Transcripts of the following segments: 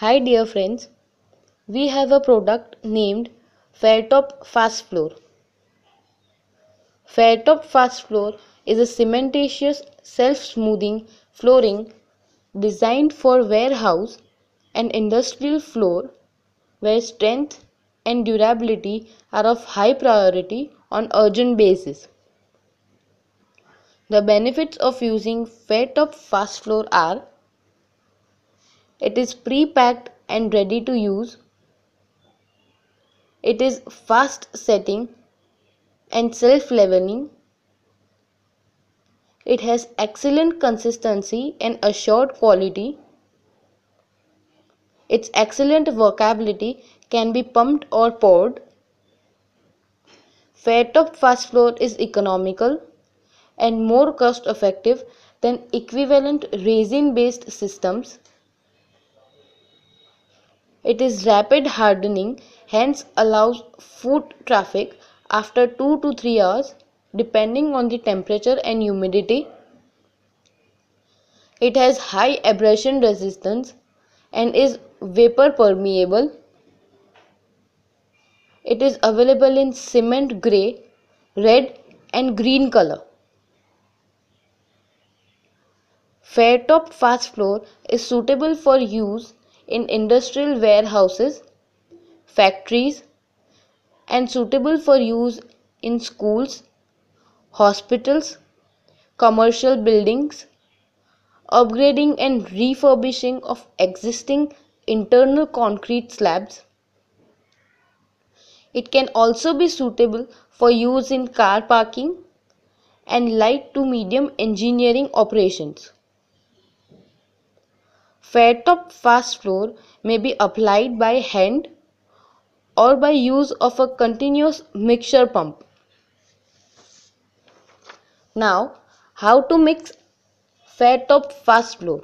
Hi dear friends, we have a product named Fairtop Fast Floor. Fairtop Fast Floor is a cementitious self-smoothing flooring designed for warehouse and industrial floor where strength and durability are of high priority on urgent basis. The benefits of using Fairtop Fast Floor are it is pre-packed and ready to use. It is fast setting and self-leveling. It has excellent consistency and assured quality. Its excellent workability can be pumped or poured. Fairtop Fast Floor is economical and more cost effective than equivalent resin based systems. It is rapid hardening, hence allows foot traffic after 2 to 3 hours depending on the temperature and humidity. It has high abrasion resistance and is vapor permeable. It is available in cement grey, red and green color. Fairtop Fast Floor is suitable for use in industrial warehouses, factories, and suitable for use in schools, hospitals, commercial buildings, upgrading and refurbishing of existing internal concrete slabs. It can also be suitable for use in car parking and light to medium engineering operations. Fairtop fast floor may be applied by hand or by use of a continuous mixture pump. Now, how to mix Fairtop fast floor?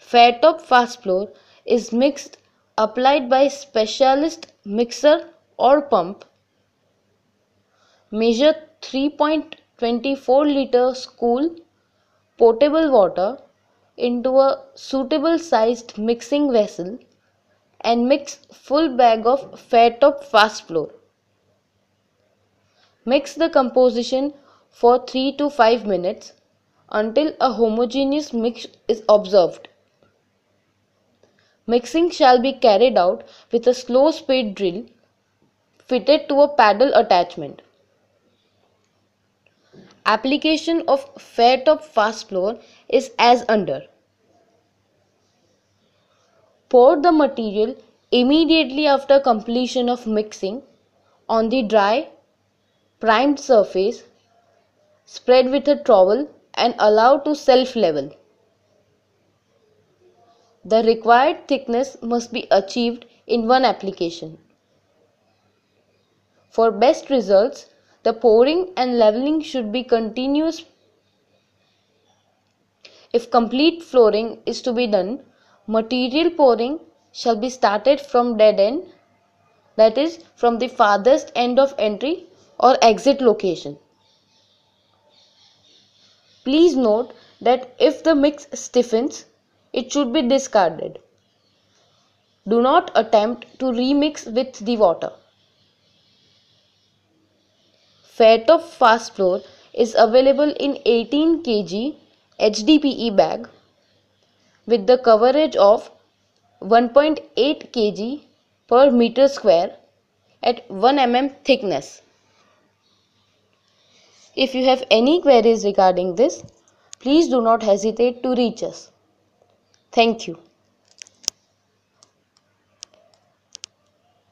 Fairtop fast floor is mixed applied by specialist mixer or pump. Measure 3.24 liter cool potable water into a suitable sized mixing vessel and mix full bag of Fairtop fast floor. Mix the composition for 3 to 5 minutes until a homogeneous mix is observed. Mixing shall be carried out with a slow speed drill fitted to a paddle attachment. Application of Fairtop fast floor is as under. Pour the material immediately after completion of mixing on the dry, primed surface, spread with a trowel and allow to self-level. The required thickness must be achieved in one application. For best results, the pouring and leveling should be continuous. If complete flooring is to be done, material pouring shall be started from dead end that is from the farthest end of entry or exit location. Please note that if the mix stiffens, it should be discarded. Do not attempt to remix with the water. Fairtop Fast Floor is available in 18 kg HDPE bag with the coverage of 1.8 kg per meter square at 1 mm thickness. If you have any queries regarding this, please do not hesitate to reach us. Thank you.